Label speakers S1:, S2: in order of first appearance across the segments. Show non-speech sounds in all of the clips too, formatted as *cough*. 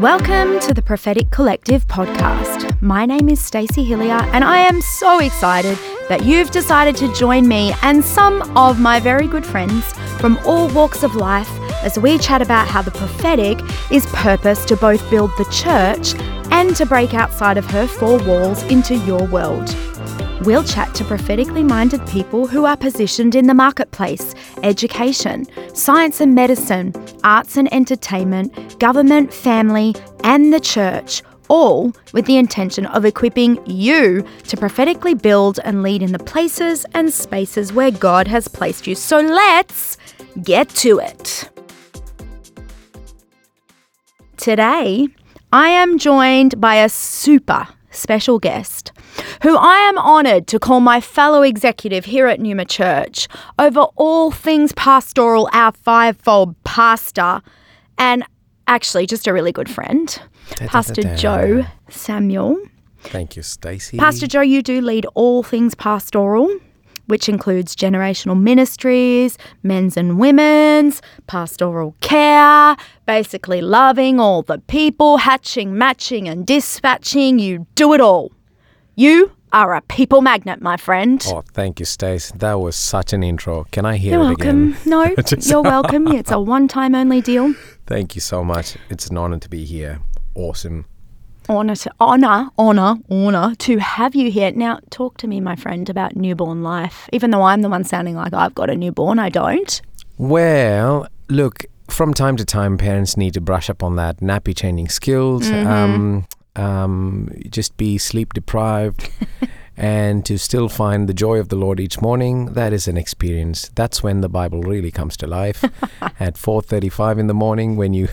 S1: Welcome to the Prophetic Collective podcast. My name is Stacey Hilliar and I am so excited that you've decided to join me and some of my very good friends from all walks of life as we chat about how the prophetic is purpose to both build the church and to break outside of her four walls into your world. We'll chat to prophetically minded people who are positioned in the marketplace, education, science and medicine, arts and entertainment, government, family, and the church, all with the intention of equipping you to prophetically build and lead in the places and spaces where God has placed you. So let's get to it. Today, I am joined by a super special guest who I am honoured to call my fellow executive here at Numa Church over all things pastoral, our fivefold pastor, and actually just a really good friend, Pastor Joe Samuel.
S2: Thank you, Stacey.
S1: Pastor Joe, you do lead all things pastoral, which includes generational ministries, men's and women's, pastoral care, basically loving all the people, hatching, matching, and dispatching. You do it all. You are a people magnet, my friend.
S2: Oh, thank you, Stace. That was such an intro. Can I hear
S1: You're
S2: it
S1: welcome.
S2: again?
S1: No, *laughs*
S2: Just-
S1: you're welcome. *laughs* It's a one time only deal.
S2: Thank you so much. It's an honor to be here. Awesome.
S1: Honor to honor, honor, honor to have you here. Now, talk to me, my friend, about newborn life. Even though I'm the one sounding like I've got a newborn, I don't.
S2: Well, look, from time to time, parents need to brush up on that nappy changing skills.
S1: Mm-hmm.
S2: Um, um, just be sleep deprived. *laughs* And to still find the joy of the Lord each morning, that is an experience. That's when the Bible really comes to life. *laughs* At 4:35 in the morning, when you,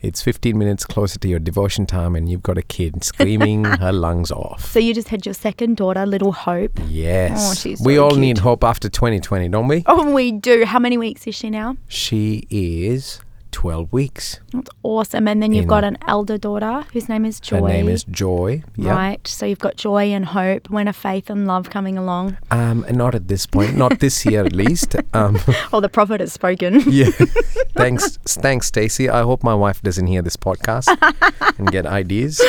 S2: it's 15 minutes closer to your devotion time, and you've got a kid screaming *laughs* her lungs off.
S1: So you just had your second daughter, Little Hope.
S2: Yes.
S1: Oh,
S2: we
S1: so
S2: all
S1: cute.
S2: need hope after 2020, don't we?
S1: Oh, we do. How many weeks is she now?
S2: She is 12 weeks.
S1: That's awesome. And then you've
S2: In-
S1: got an elder daughter whose name is Joy.
S2: Her name is Joy. Yeah.
S1: Right. So you've got joy and hope, when of faith and love coming along.
S2: Um, and not at this point, not this year at least. *laughs* Um,
S1: Oh, the prophet has spoken. *laughs*
S2: yeah. *laughs* thanks, thanks, Stacey. I hope my wife doesn't hear this podcast and get ideas.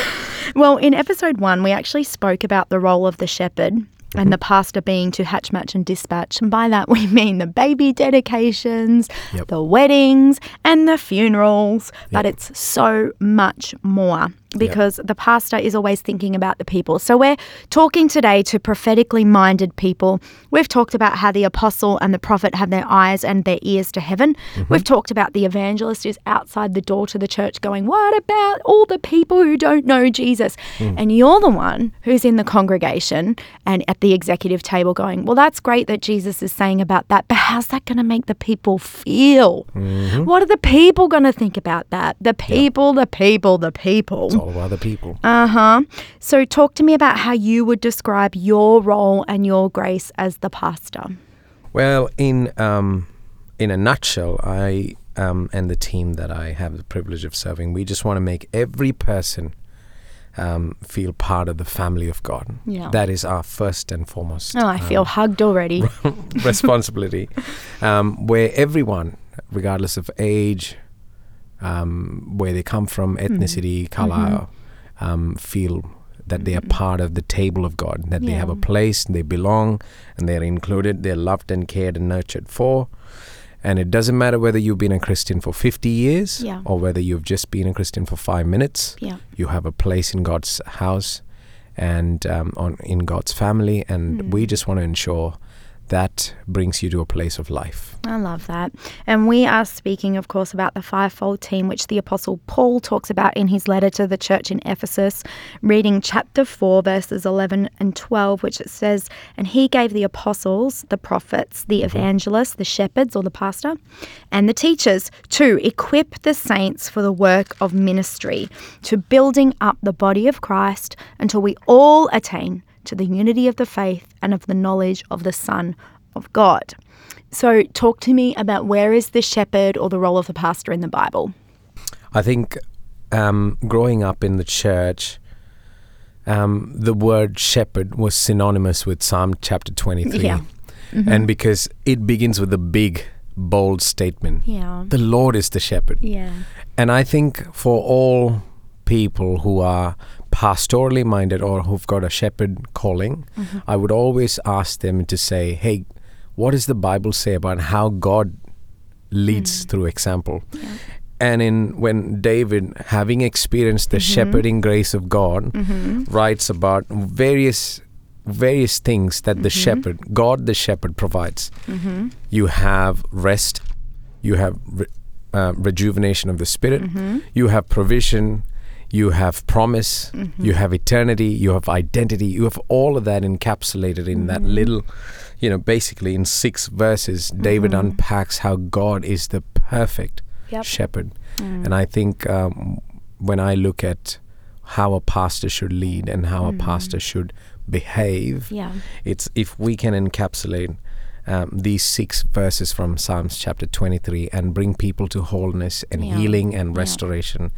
S1: Well, in episode one, we actually spoke about the role of the shepherd and the pastor being to hatch, match, and dispatch. And by that, we mean the baby dedications,
S2: Yep.
S1: the weddings, and the funerals. But it's so much more because the pastor is always thinking about the people. So we're talking today to prophetically minded people. We've talked about how the apostle and the prophet have their eyes and their ears to heaven. Mm-hmm. We've talked about the evangelist is outside the door to the church going, What about all the people who don't know Jesus? Mm. And you're the one who's in the congregation and at the executive table going, Well, that's great that Jesus is saying about that, but how's that going to make the people feel? Mm-hmm. What are the people going to think about that? The people, the people, the people.
S2: It's about the people.
S1: Uh huh. So, talk to me about how you would describe your role and your grace as the pastor.
S2: Well, in um, in a nutshell, I um, and the team that I have the privilege of serving, we just want to make every person um, feel part of the family of God.
S1: Yeah.
S2: That is our first and foremost
S1: Oh, I feel
S2: um,
S1: hugged already. *laughs*
S2: responsibility, um, where everyone, regardless of age, um, where they come from, ethnicity, color, um, feel that they are part of the table of God, that they have a place, they belong, and they're included, they're loved and cared and nurtured for. And it doesn't matter whether you've been a Christian for 50 years
S1: Yeah.
S2: or whether you've just been a Christian for five minutes
S1: Yeah.
S2: you have a place in God's house and um, on in God's family, and we just want to ensure that brings you to a place of life.
S1: I love that. And we are speaking, of course, about the fivefold team, which the Apostle Paul talks about in his letter to the church in Ephesus, reading chapter 4, verses 11 and 12, which it says, And he gave the apostles, the prophets, the mm-hmm. evangelists, the shepherds or the pastor, and the teachers to equip the saints for the work of ministry, to building up the body of Christ until we all attain to the unity of the faith and of the knowledge of the Son of God. So, talk to me about where is the shepherd or the role of the pastor in the Bible?
S2: I think um, growing up in the church, um, the word shepherd was synonymous with Psalm chapter 23.
S1: Yeah.
S2: And because it begins with a big, bold statement
S1: Yeah.
S2: the Lord is the shepherd.
S1: Yeah.
S2: And I think for all people who are pastorally minded or who've got a shepherd calling,
S1: Mm-hmm.
S2: I would always ask them to say, "Hey, what does the Bible say about how God leads mm. through example?" And in when David, having experienced the mm-hmm. shepherding grace of God, mm-hmm. writes about various various things that the mm-hmm. shepherd, God the shepherd, provides. You have rest, you have re- uh, rejuvenation of the spirit, you have provision, you have promise, you mm-hmm. have eternity, you have identity, you have all of that encapsulated in that mm-hmm. little, you know, basically in six verses. David mm-hmm. unpacks how God is the perfect
S1: Yep.
S2: shepherd. Mm. And I think um, when I look at how a pastor should lead and how a pastor should behave,
S1: Yeah.
S2: it's if we can encapsulate um, these six verses from Psalms chapter 23 and bring people to wholeness and
S1: Yeah.
S2: healing and
S1: Yeah.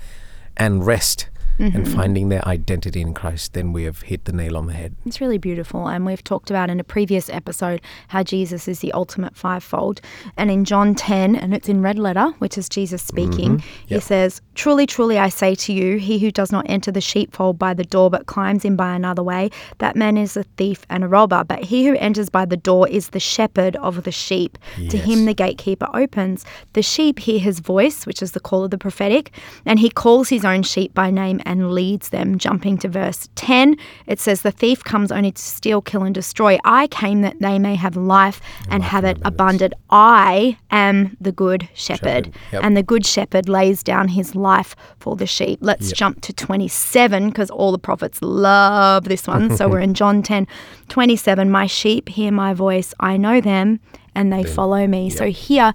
S2: And rest and mm-hmm. finding their identity in Christ, then we have hit the nail on the head.
S1: It's really beautiful. And we've talked about in a previous episode how Jesus is the ultimate fivefold. And in John 10, and it's in red letter, which is Jesus speaking, mm-hmm. he
S2: Yep.
S1: says, Truly, truly, I say to you, he who does not enter the sheepfold by the door but climbs in by another way, that man is a thief and a robber. But he who enters by the door is the shepherd of the sheep. To him the gatekeeper opens. The sheep hear his voice, which is the call of the prophetic, and he calls his own sheep by name and leads them. Jumping to verse 10, it says, The thief comes only to steal, kill, and destroy. I came that they may have life and
S2: life
S1: have it abundant. I am the good shepherd,
S2: Shepherd, yep.
S1: and the good shepherd lays down his life for the sheep. Let's
S2: Yep.
S1: jump to 27 because all the prophets love this one. so we're in *laughs* John 10 27. My sheep hear my voice, I know them, and they follow me. So here,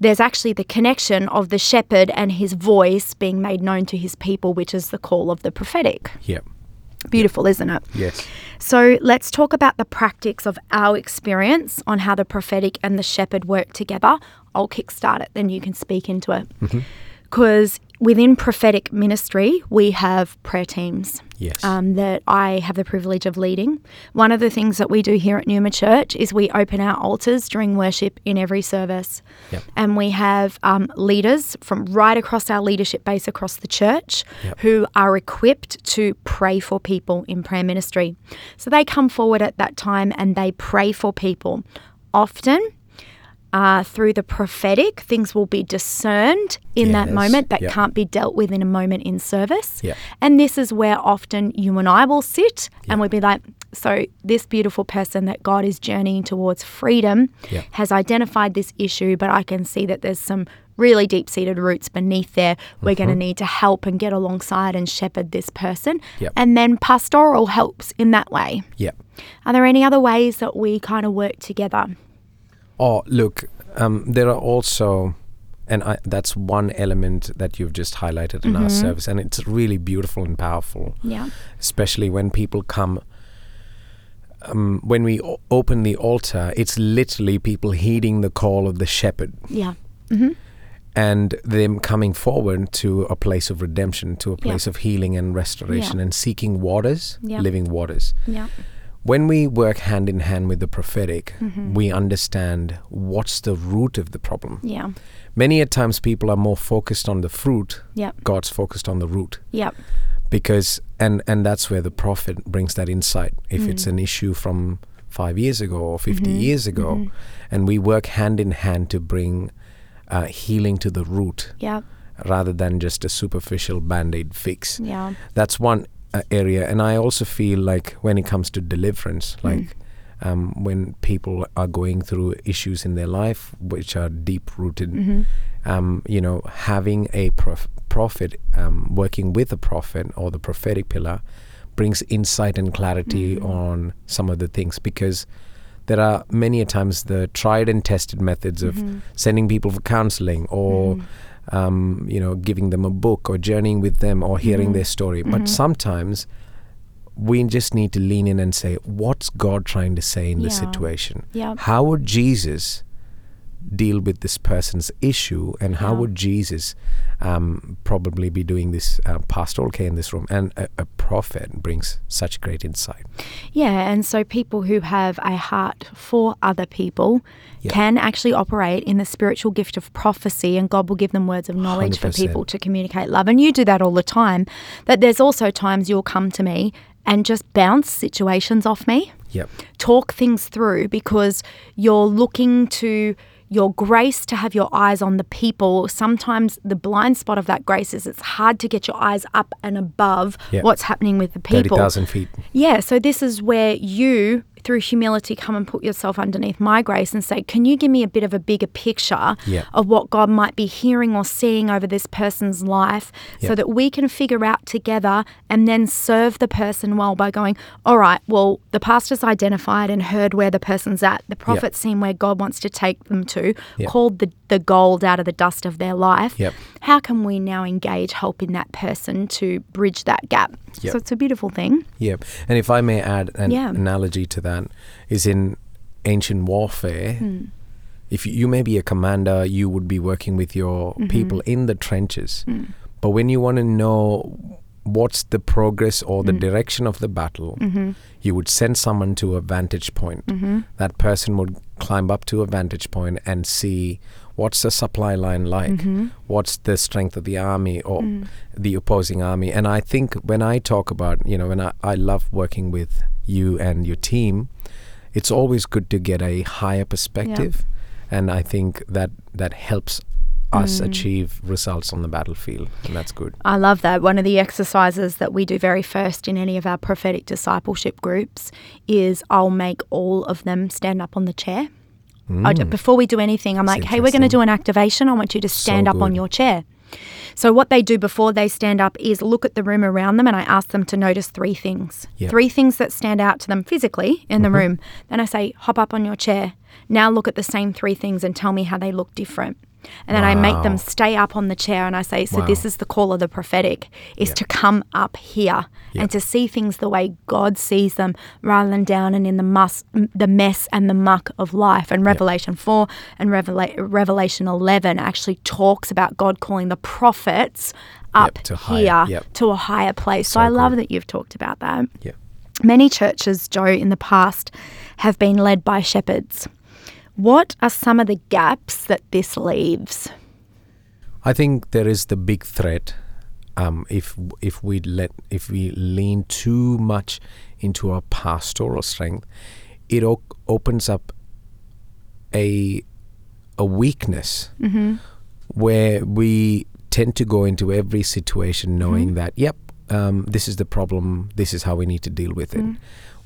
S1: there's actually the connection of the shepherd and his voice being made known to his people, which is the call of the prophetic.
S2: Yep.
S1: Beautiful, isn't it?
S2: Yes.
S1: So let's talk about the practice of our experience on how the prophetic and the shepherd work together. I'll kickstart it, then you can speak into it. Mm-hmm. Because within prophetic ministry, we have prayer teams
S2: Yes.
S1: um, that I have the privilege of leading. One of the things that we do here at Numa Church is we open our altars during worship in every service.
S2: Yep.
S1: And we have um, leaders from right across our leadership base across the church
S2: Yep.
S1: who are equipped to pray for people in prayer ministry. So they come forward at that time and they pray for people. Often, uh, through the prophetic, things will be discerned in that moment that
S2: Yep.
S1: can't be dealt with in a moment in service.
S2: Yep.
S1: And this is where often you and I will sit and we'll be like, so this beautiful person that God is journeying towards freedom
S2: Yep.
S1: has identified this issue, but I can see that there's some really deep seated roots beneath there. We're going to need to help and get alongside and shepherd this person.
S2: Yep.
S1: And then pastoral helps in that way.
S2: Yep.
S1: Are there any other ways that we kind of work together?
S2: Oh, look, um, there are also, and I, that's one element that you've just highlighted in our service, and it's really beautiful and powerful,
S1: Yeah.
S2: especially when people come. Um, when we o- open the altar, it's literally people heeding the call of the shepherd
S1: Yeah. hmm
S2: and them coming forward to a place of redemption, to a
S1: Yeah.
S2: place of healing and restoration,
S1: Yeah.
S2: and seeking waters,
S1: Yeah.
S2: living waters.
S1: Yeah.
S2: When we work hand in hand with the prophetic,
S1: Mm-hmm.
S2: we understand what's the root of the problem.
S1: Yeah.
S2: Many a times people are more focused on the fruit.
S1: Yep.
S2: God's focused on the root
S1: Yep.
S2: because and and that's where the prophet brings that insight. If it's
S1: Mm.
S2: an issue from 5 years ago or 50
S1: Mm-hmm.
S2: years ago and we work hand in hand to bring uh, healing to the root
S1: Yep.
S2: rather than just a superficial band-aid fix.
S1: Yeah.
S2: That's one uh, area and I also feel like when it comes to deliverance
S1: Mm.
S2: like um, when people are going through issues in their life which are deep rooted
S1: Mm-hmm.
S2: um, you know, having a prof- prophet um, working with a prophet or the prophetic pillar brings insight and clarity
S1: Mm-hmm.
S2: on some of the things because there are many a times the tried and tested methods of
S1: Mm-hmm.
S2: sending people for counseling or um, you know giving them a book or journeying with them or hearing
S1: Mm-hmm.
S2: their story but sometimes we just need to lean in and say what's god trying to say in this
S1: Yeah.
S2: situation
S1: Yeah.
S2: how would jesus deal with this person's issue and how
S1: Yeah.
S2: would Jesus um, probably be doing this uh, pastoral care in this room? And a, a prophet brings such great insight.
S1: Yeah, and so people who have a heart for other people
S2: Yeah.
S1: can actually operate in the spiritual gift of prophecy, and God will give them words of knowledge for
S2: 100%.
S1: people to communicate love. And you do that all the time. But there's also times you'll come to me and just bounce situations off me,
S2: Yep.
S1: talk things through because you're looking to your grace to have your eyes on the people. Sometimes the blind spot of that grace is it's hard to get your eyes up and above what's happening with the people.
S2: thousand feet.
S1: Yeah, so this is where you, through humility, come and put yourself underneath my grace and say, Can you give me a bit of a bigger picture of what God might be hearing or seeing over this person's life so that we can figure out together and then serve the person well by going, All right, well, the pastor's identified and heard where the person's at. The prophet's seen where God wants to take them to, called the, the gold out of the dust of their life. How can we now engage helping that person to bridge that gap?
S2: Yep.
S1: So it's a beautiful thing.
S2: Yep. And if I may add an
S1: Yeah.
S2: analogy to that, is in ancient warfare.
S1: Hmm.
S2: If you, you may be a commander, you would be working with your
S1: Mm-hmm.
S2: people in the trenches.
S1: Hmm.
S2: But when you want to know what's the progress or the direction of the battle,
S1: Mm-hmm.
S2: you would send someone to a vantage point. That person would climb up to a vantage point and see what's the supply line like,
S1: Mm-hmm.
S2: what's the strength of the army or
S1: Mm.
S2: the opposing army. And I think when I talk about, you know, when I, I love working with you and your team, it's always good to get a higher perspective. And I think that that helps us
S1: Mm.
S2: achieve results on the battlefield. And that's good.
S1: I love that. One of the exercises that we do very first in any of our prophetic discipleship groups is I'll make all of them stand up on the chair. Mm. I d- before we do anything, I'm
S2: That's
S1: like, hey, we're going to do an activation. I want you to stand up on your chair. So, what they do before they stand up is look at the room around them and I ask them to notice three things.
S2: Yep.
S1: Three things that stand out to them physically in the mm-hmm. room. Then I say, hop up on your chair. Now look at the same three things and tell me how they look different. And then I make them stay up on the chair and I say, so this is the call of the prophetic, is to come up here and to see things the way God sees them rather than down and in the the mess and the muck of life. And Revelation 4 and Revela- Revelation 11 actually talks about God calling the prophets up
S2: to higher-
S1: here to a higher place. So,
S2: So
S1: I love that you've talked about that.
S2: Yeah.
S1: Many churches, Joe, in the past have been led by shepherds. What are some of the gaps that this leaves?
S2: I think there is the big threat um, if if we let if we lean too much into our pastoral strength, it o- opens up a a weakness where we tend to go into every situation knowing that yep um, this is the problem this is how we need to deal with it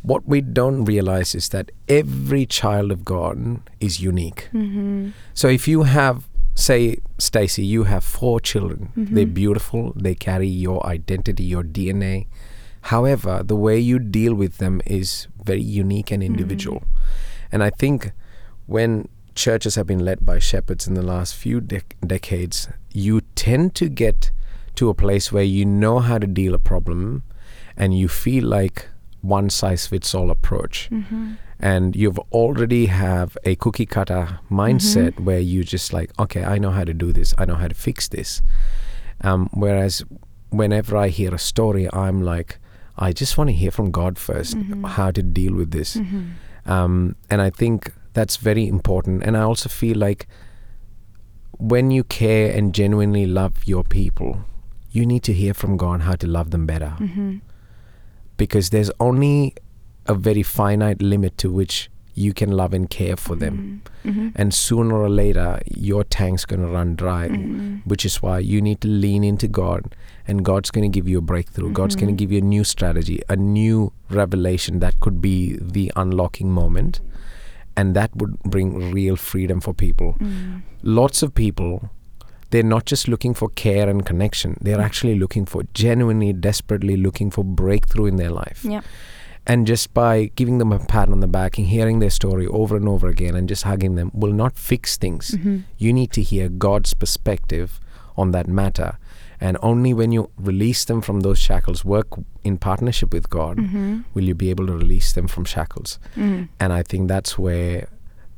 S2: what we don't realize is that every child of god is unique. Mm-hmm. So if you have say stacy you have four children. Mm-hmm. They're beautiful. They carry your identity your dna however the way you deal with them is very unique and individual. Mm-hmm. And i think when churches have been led by shepherds in the last few dec- decades, you tend to get to a place where you know how to deal a problem and you feel like one size fits all approach. Mm-hmm. And you've already have a cookie cutter mindset mm-hmm. where you just like, okay, I know how to do this. I know how to fix this. Um, whereas whenever I hear a story, I'm like, I just want to hear from God 1st mm-hmm. how to deal with this. Um, and I think that's very important. And I also feel like when you care and genuinely love your people, you need to hear from God how to love them better. Because there's only a very finite limit to which you can love and care for them. Mm-hmm. Mm-hmm. And sooner or later, your tank's going to run dry, mm-hmm. which is why you need to lean into God. And God's going to give you a breakthrough. God's going to give you a new strategy, a new revelation that could be the unlocking moment. And that would bring real freedom for people. Lots of people, they're not just looking for care and connection, they're mm. actually looking for, genuinely, desperately looking for breakthrough in their life.
S1: Yep.
S2: And just by giving them a pat on the back and hearing their story over and over again and just hugging them will not fix things. Mm-hmm. You need to hear God's perspective on that matter. And only when you release them from those shackles, work in partnership with God, mm-hmm. will you be able to release them from shackles. Mm. And I think that's where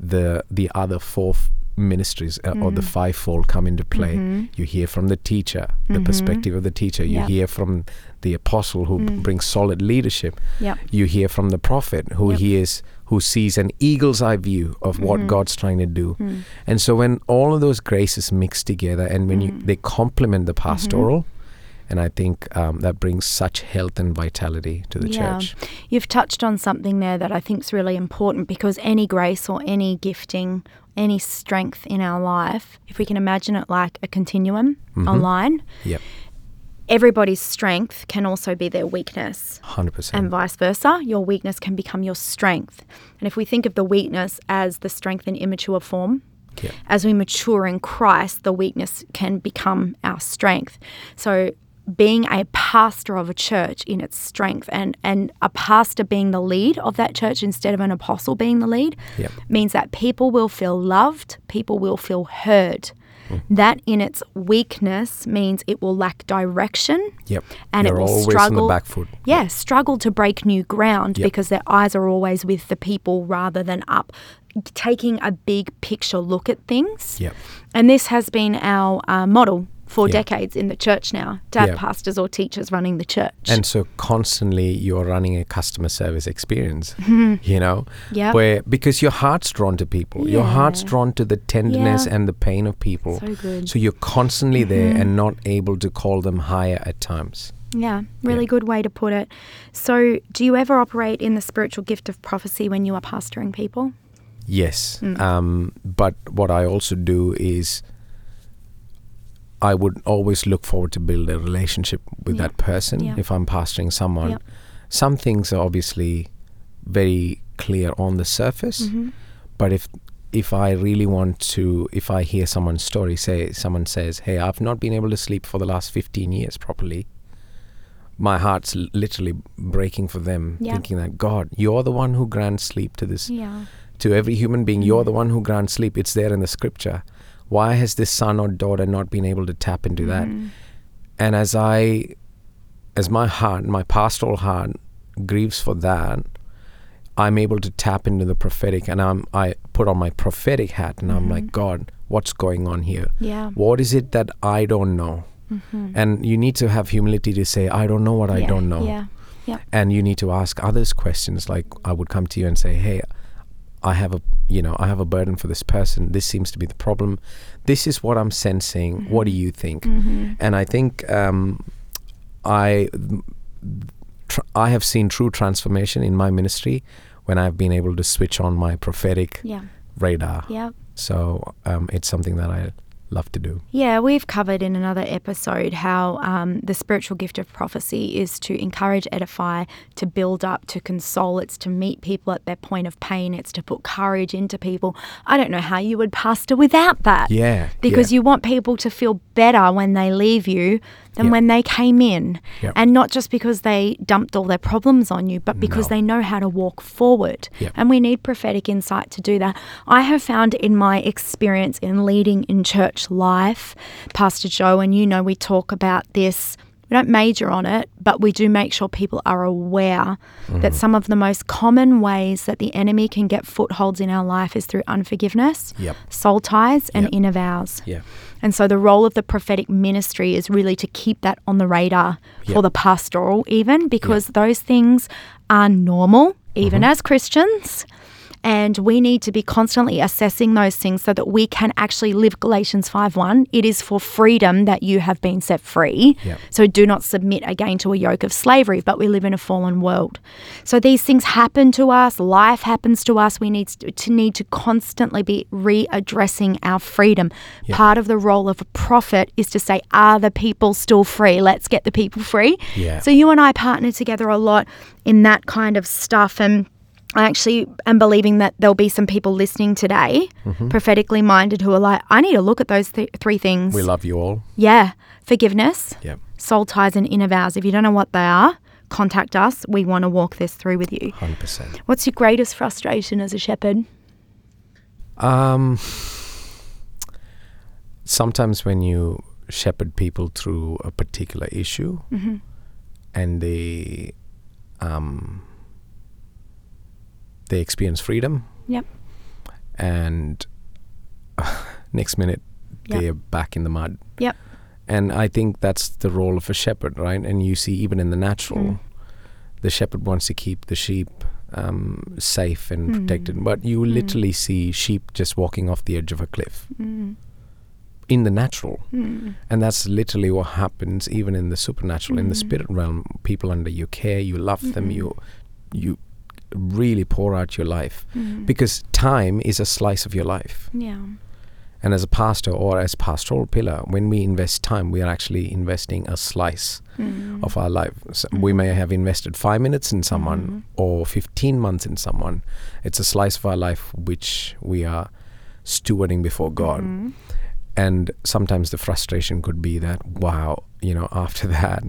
S2: the the other four f- ministries uh, or the
S1: Mm.
S2: fivefold come into play.
S1: Mhm.
S2: You hear from the teacher, the
S1: Mhm.
S2: perspective of the teacher. You
S1: Yep.
S2: hear from the apostle who
S1: Mm.
S2: brings solid leadership.
S1: Yep.
S2: You hear from the prophet who
S1: Yep.
S2: hears who sees an eagle's eye view of what
S1: Mhm.
S2: God's trying to do.
S1: Mm.
S2: And so when all of those graces mix together and when you
S1: Mm.
S2: they complement the
S1: Mm-hmm.
S2: pastoral, and I think um, that brings such health and vitality to the
S1: Yeah.
S2: church.
S1: You've touched on something there that I think is really important because any grace or any gifting, any strength in our life, if we can imagine it like a continuum, a
S2: Mhm.
S1: line,
S2: Yep,
S1: everybody's strength can also be their weakness.
S2: hundred
S1: And
S2: percent.
S1: And vice versa, your weakness can become your strength. And if we think of the weakness as the strength in immature form,
S2: Yeah.
S1: as we mature in Christ, the weakness can become our strength. So, being a pastor of a church in its strength and, and a pastor being the lead of that church instead of an apostle being the lead
S2: Yep.
S1: means that people will feel loved, people will feel heard.
S2: Mm.
S1: That in its weakness means it will lack direction
S2: Yep.
S1: and
S2: You're
S1: it will struggle.
S2: on the back foot.
S1: Yeah, struggle to break new ground
S2: Yep.
S1: because their eyes are always with the people rather than up, taking a big picture look at things.
S2: Yep.
S1: And this has been our uh, model for
S2: Yeah.
S1: decades in the church now to have
S2: Yeah.
S1: pastors or teachers running the church.
S2: And so constantly you're running a customer service experience, you know,
S1: Yep.
S2: where because your heart's drawn to people, your heart's drawn to the tenderness
S1: Yeah.
S2: and the pain of people.
S1: so.
S2: So you're constantly there
S1: Mhm.
S2: and not able to call them higher at times.
S1: yeah, really good way to put it. So, do you ever operate in the spiritual gift of prophecy when you are pastoring people?
S2: Yes.
S1: Mm.
S2: Um, but what I also do is I would always look forward to build a relationship with
S1: Yeah.
S2: that person
S1: Yeah.
S2: if I'm pastoring someone.
S1: Yep.
S2: Some things are obviously very clear on the surface,
S1: Mhm.
S2: but if if I really want to, if I hear someone's story, say someone says, "Hey, I've not been able to sleep for the last 15 years properly," my heart's literally breaking for them,
S1: Yeah.
S2: thinking that God, you're the one who grants sleep to this
S1: Yeah.
S2: to every human being. You're
S1: Mm.
S2: the one who grants sleep. It's there in the scripture. Why has this son or daughter not been able to tap into that?
S1: Mhm.
S2: And as I, as my heart, my pastoral heart grieves for that, I'm able to tap into the prophetic, and I'm I put on my prophetic hat, and I'm like,
S1: Mhm.
S2: God, what's going on here?
S1: Yeah.
S2: What is it that I don't know?
S1: Mhm.
S2: And you need to have humility to say, I don't know what I don't know
S1: Yeah.
S2: and you need to ask others questions like i would come to you and say hey i have a you know i have a burden for this person this seems to be the problem this is what i'm sensing what do you think
S1: Mhm.
S2: and i think um, i tr- i have seen true transformation in my ministry when i've been able to switch on my prophetic
S1: Yeah.
S2: radar
S1: Yeah.
S2: so um, it's something that i love to do
S1: Yeah, we've covered in another episode how um, the spiritual gift of prophecy is to encourage, edify, to build up, to console. It's to meet people at their point of pain. It's to put courage into people. I don't know how you would pastor without that.
S2: yeah
S1: Because
S2: yeah.
S1: you want people to feel better when they leave you than
S2: Yeah.
S1: when they came in.
S2: Yep.
S1: And not just because they dumped all their problems on you, but because
S2: No.
S1: they know how to walk forward.
S2: Yep.
S1: And we need prophetic insight to do that. I have found in my experience in leading in church life, Pastor Joe, and you know, we talk about this. We don't major on it, but we do make sure people are aware
S2: Mm-hmm.
S1: that some of the most common ways that the enemy can get footholds in our life is through unforgiveness,
S2: Yep.
S1: soul ties, and
S2: Yep.
S1: inner vows.
S2: yeah
S1: And so the role of the prophetic ministry is really to keep that on the radar for
S2: Yep.
S1: the pastoral, even because those things are normal, even
S2: Mm-hmm.
S1: as Christians. And we need to be constantly assessing those things so that we can actually live Galatians 5:1. It is for freedom that you have been set free.
S2: Yep.
S1: So do not submit again to a yoke of slavery, but we live in a fallen world. So these things happen to us, life happens to us. We need to, to need to constantly be readdressing our freedom.
S2: Yep.
S1: Part of the role of a prophet is to say, are the people still free? Let's get the people free.
S2: Yeah.
S1: So you and I partner together a lot in that kind of stuff and I actually am believing that there'll be some people listening today,
S2: Mm-hmm.
S1: prophetically minded, who are like, I need to look at those th- three things.
S2: we love you all
S1: Yeah. Forgiveness,
S2: yeah
S1: soul ties, and inner vows. If you don't know what they are, contact us. We want to walk this through with you.
S2: 100%
S1: What's your greatest frustration as a shepherd?
S2: Um, sometimes when you shepherd people through a particular issue
S1: Mm-hmm.
S2: and they um, they experience freedom
S1: Yep.
S2: and *laughs* next minute
S1: Yep.
S2: they're back in the mud.
S1: Yep.
S2: And I think that's the role of a shepherd, right? And you see, even in the natural,
S1: Mm.
S2: the shepherd wants to keep the sheep um, safe and
S1: Mm.
S2: protected. But you
S1: Mm.
S2: literally see sheep just walking off the edge of a cliff
S1: Mm.
S2: in the natural.
S1: Mm.
S2: And that's literally what happens even in the supernatural, in the
S1: Mm.
S2: spirit realm. People under your care, you love them,
S1: Mm-mm.
S2: you you really pour out your life
S1: Mm.
S2: because time is a slice of your life.
S1: yeah.
S2: And as a pastor or as pastoral pillar, when we invest time, we are actually investing a slice
S1: Mm.
S2: of our life. So We may have invested five minutes in someone or 15 months in someone. It's a slice of our life which we are stewarding before God. And sometimes the frustration could be that, wow, you know, after *laughs* that,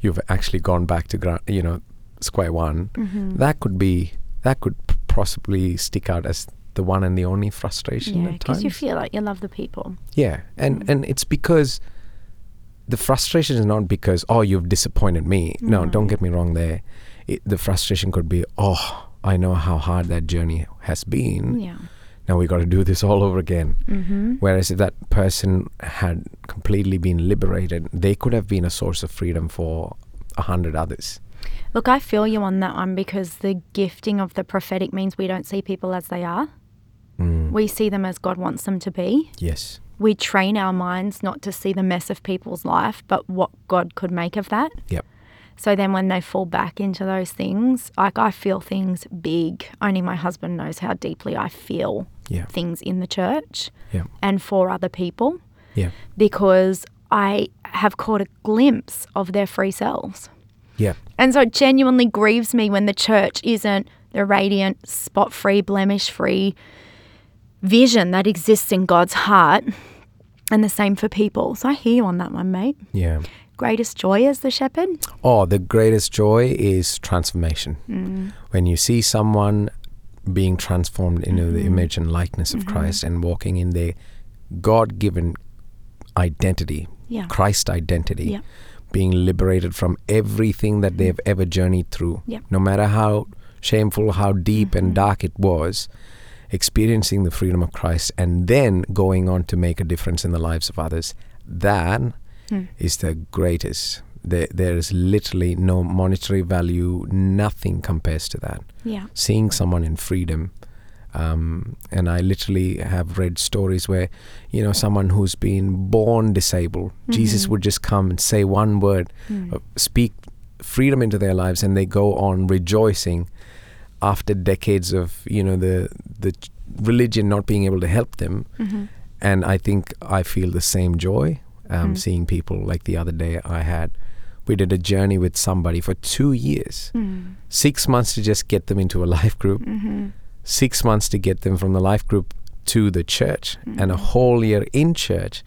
S2: you've actually gone back to, ground, you know, square one.
S1: Mhm.
S2: That could be, that could possibly stick out as the one and the only frustration
S1: Yeah, because you feel like you love the people.
S2: Yeah, and
S1: Mm.
S2: and it's because the frustration is not because oh you've disappointed me. No,
S1: No.
S2: don't get me wrong. There, it, the frustration could be oh I know how hard that journey has been.
S1: Yeah.
S2: Now we got to do this all over again.
S1: Mm-hmm.
S2: Whereas if that person had completely been liberated, they could have been a source of freedom for a hundred others.
S1: Look, I feel you on that one because the gifting of the prophetic means we don't see people as they are.
S2: Mm.
S1: We see them as God wants them to be.
S2: yes.
S1: We train our minds not to see the mess of people's life, but what God could make of that.
S2: Yep.
S1: So then when they fall back into those things, like I feel things big. Only my husband knows how deeply I feel
S2: Yeah.
S1: things in the church
S2: Yeah.
S1: and for other people
S2: Yeah.
S1: because I have caught a glimpse of their free selves.
S2: Yeah.
S1: And so it genuinely grieves me when the church isn't the radiant, spot free, blemish free vision that exists in God's heart. And the same for people. So I hear you on that one, mate.
S2: Yeah.
S1: Greatest joy as the shepherd?
S2: Oh, the greatest joy is transformation.
S1: Mm.
S2: when you see someone being transformed into the
S1: Mhm.
S2: image and likeness of
S1: Mhm.
S2: Christ and walking in their God given identity,
S1: Yeah.
S2: Christ identity,
S1: Yeah.
S2: Being liberated from everything that they've ever journeyed through,
S1: Yeah.
S2: no matter how shameful, how deep
S1: Mhm.
S2: and dark it was, experiencing the freedom of Christ and then going on to make a difference in the lives of others. That
S1: Mm.
S2: is the greatest. There, there is literally no monetary value, nothing compares to that.
S1: Yeah.
S2: Seeing someone in freedom. Um, and I literally have read stories where, you know, someone who's been born disabled, Jesus
S1: Mhm.
S2: would just come and say one word,
S1: Mm.
S2: uh, speak freedom into their lives, and they go on rejoicing after decades of, you know, the the religion not being able to help them.
S1: Mhm.
S2: And I think I feel the same joy um,
S1: Mm.
S2: seeing people like the other day I had. We did a journey with somebody for two years,
S1: Mm.
S2: six months to just get them into a *laughs* life group,
S1: Mhm.
S2: Six months to get them from the life group to the church, and a
S1: Mhm.
S2: whole year in church,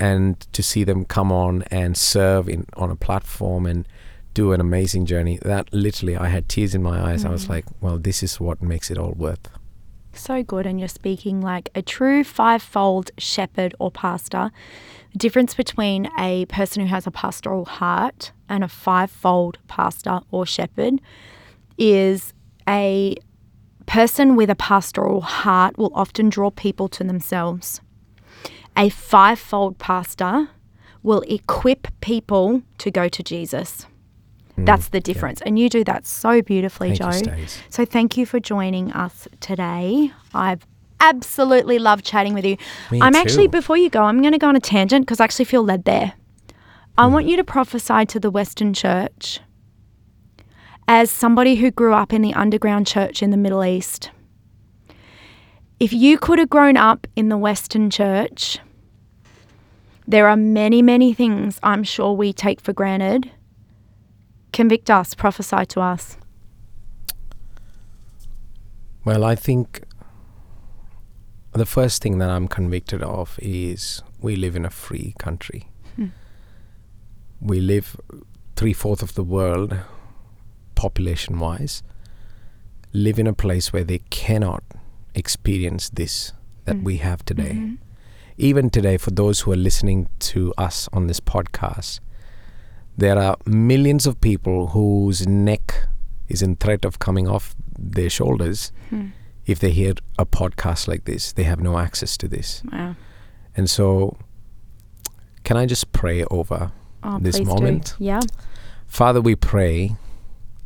S2: and to see them come on and serve in on a platform and do an amazing journey. That literally, I had tears in my eyes. I was
S1: Mm.
S2: like, well, this is what makes it all worth.
S1: So good. And you're speaking like a true fivefold shepherd or pastor. The difference between a person who has a pastoral heart and a fivefold pastor or shepherd is a person with a pastoral heart will often draw people to themselves. A fivefold pastor will equip people to go to Jesus.
S2: Mm,
S1: That's the
S2: yeah.
S1: difference. And you do that so beautifully,
S2: Thank
S1: Joe.
S2: you,
S1: So thank you for joining us today. I've absolutely loved chatting with you.
S2: Me
S1: I'm actually, before you go, I'm going to go on a tangent because I actually feel led there. I
S2: Hmm.
S1: want you to prophesy to the Western Church as somebody who grew up in the underground church in the Middle East. If you could have grown up in the Western Church, there are many, many things I'm sure we take for granted. Convict us, prophesy to us.
S2: Well, I think the first thing that I'm convicted of is we live in a free country.
S1: Hmm.
S2: We live three fourths of the world, population wise, live in a place where they cannot experience this that
S1: Hmm.
S2: we have today.
S1: Mhm.
S2: Even today, for those who are listening to us on this podcast, there are millions of people whose neck is in threat of coming off their shoulders
S1: Hmm.
S2: if they hear a podcast like this. They have no access to this.
S1: Wow.
S2: And so, can I just pray over
S1: Oh,
S2: this moment?
S1: Do. Yeah.
S2: Father, we pray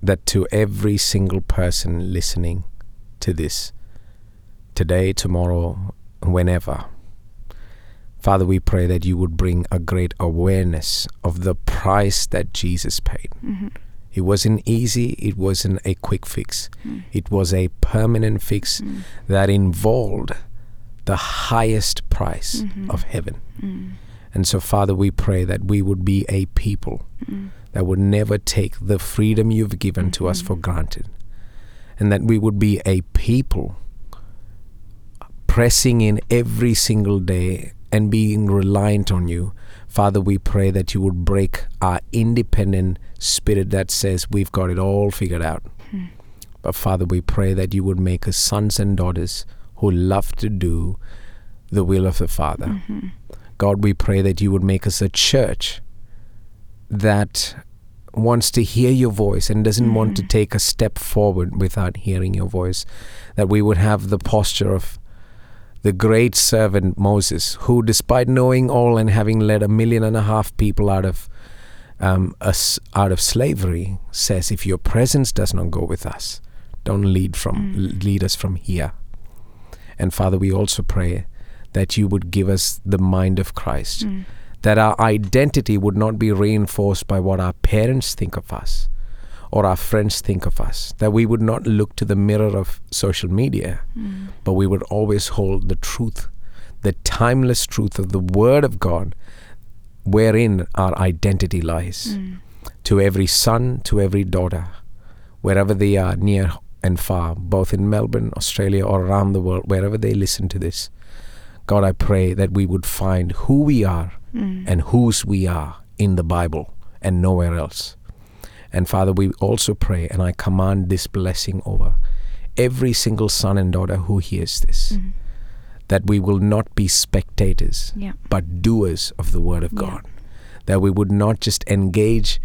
S2: that to every single person listening to this, today, tomorrow, whenever, Father, we pray that you would bring a great awareness of the price that Jesus paid.
S1: Mm-hmm.
S2: It wasn't easy, it wasn't a quick fix. Mm. It was a permanent fix mm. that involved the highest price mm-hmm. of heaven. Mm. And so, Father, we pray that we would be a people that would never take the freedom you've given to us for mm-hmm. granted. And that we would be a people pressing in every single day and being reliant on you. Father, we pray that you would break our independent spirit that says we've got it all figured out. Hmm. But Father, we pray that you would make us sons and daughters who love to do the will of the Father. Mm-hmm. God, we pray that you would make us a church that wants to hear your voice and doesn't want to mm. take a step forward without hearing your voice. That we would have the posture of the great servant Moses, who, despite knowing all and having led a million and a half people out of um, us out of slavery, says, "If your presence does not go with us, don't lead from mm. lead us from here." And Father, we also pray that you would give us the mind of Christ, mm. That our identity would not be reinforced by what our parents think of us or our friends think of us, that we would not look to the mirror of social media, hmm. but we would always hold the truth, the timeless truth of the Word of God, wherein our identity lies. Hmm. To every son, to every daughter, wherever they are, near and far, both in Melbourne, Australia, or around the world, wherever they listen to this. God, I pray that we would find who we are Mm. and whose we are in the Bible and nowhere else. And Father, we also pray, and I command this blessing over every single son and daughter who hears this, mm-hmm. that we will not be spectators,
S1: Yeah.
S2: but doers of the Word of
S1: Yeah.
S2: God. That we would not just engage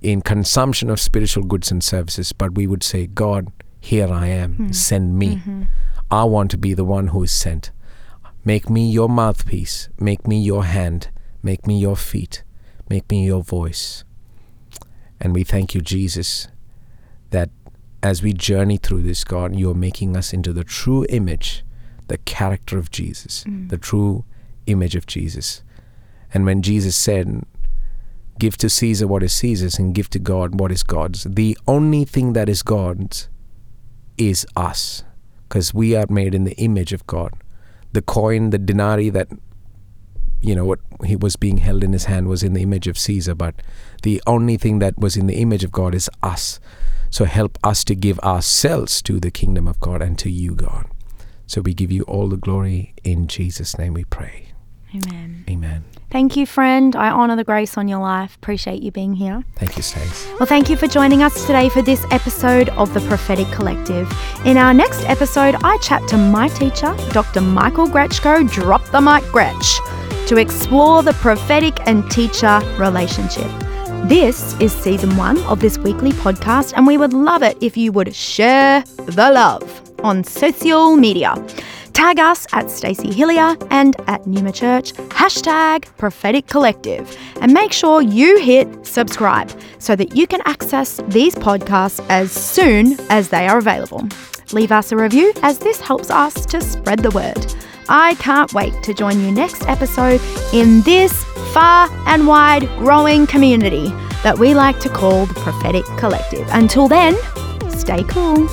S2: in consumption of spiritual goods and services, but we would say, God, here I am, hmm. send me. Mm-hmm. I want to be the one who is sent. Make me your mouthpiece, make me your hand, make me your feet, make me your voice. And we thank you, Jesus, that as we journey through this, God, you're making us into the true image, the character of Jesus, mm. the true image of Jesus. And when Jesus said, Give to Caesar what is Caesar's and give to God what is God's, the only thing that is God's is us, because we are made in the image of God. The coin, the denarii that you know what he was being held in his hand was in the image of Caesar, but the only thing that was in the image of God is us. So help us to give ourselves to the kingdom of God and to you, God. So we give you all the glory in Jesus' name we pray.
S1: Amen.
S2: Amen.
S1: Thank you, friend. I honor the grace on your life. Appreciate you being here.
S2: Thank you, Stace.
S1: Well, thank you for joining us today for this episode of the Prophetic Collective. In our next episode, I chat to my teacher, Dr. Michael Gretchko, drop the mic Gretch, to explore the prophetic and teacher relationship. This is season one of this weekly podcast, and we would love it if you would share the love on social media. Tag us at Stacey Hilliar and at Numa Church, hashtag Prophetic Collective, and make sure you hit subscribe so that you can access these podcasts as soon as they are available. Leave us a review as this helps us to spread the word. I can't wait to join you next episode in this far and wide growing community that we like to call the Prophetic Collective. Until then, stay cool.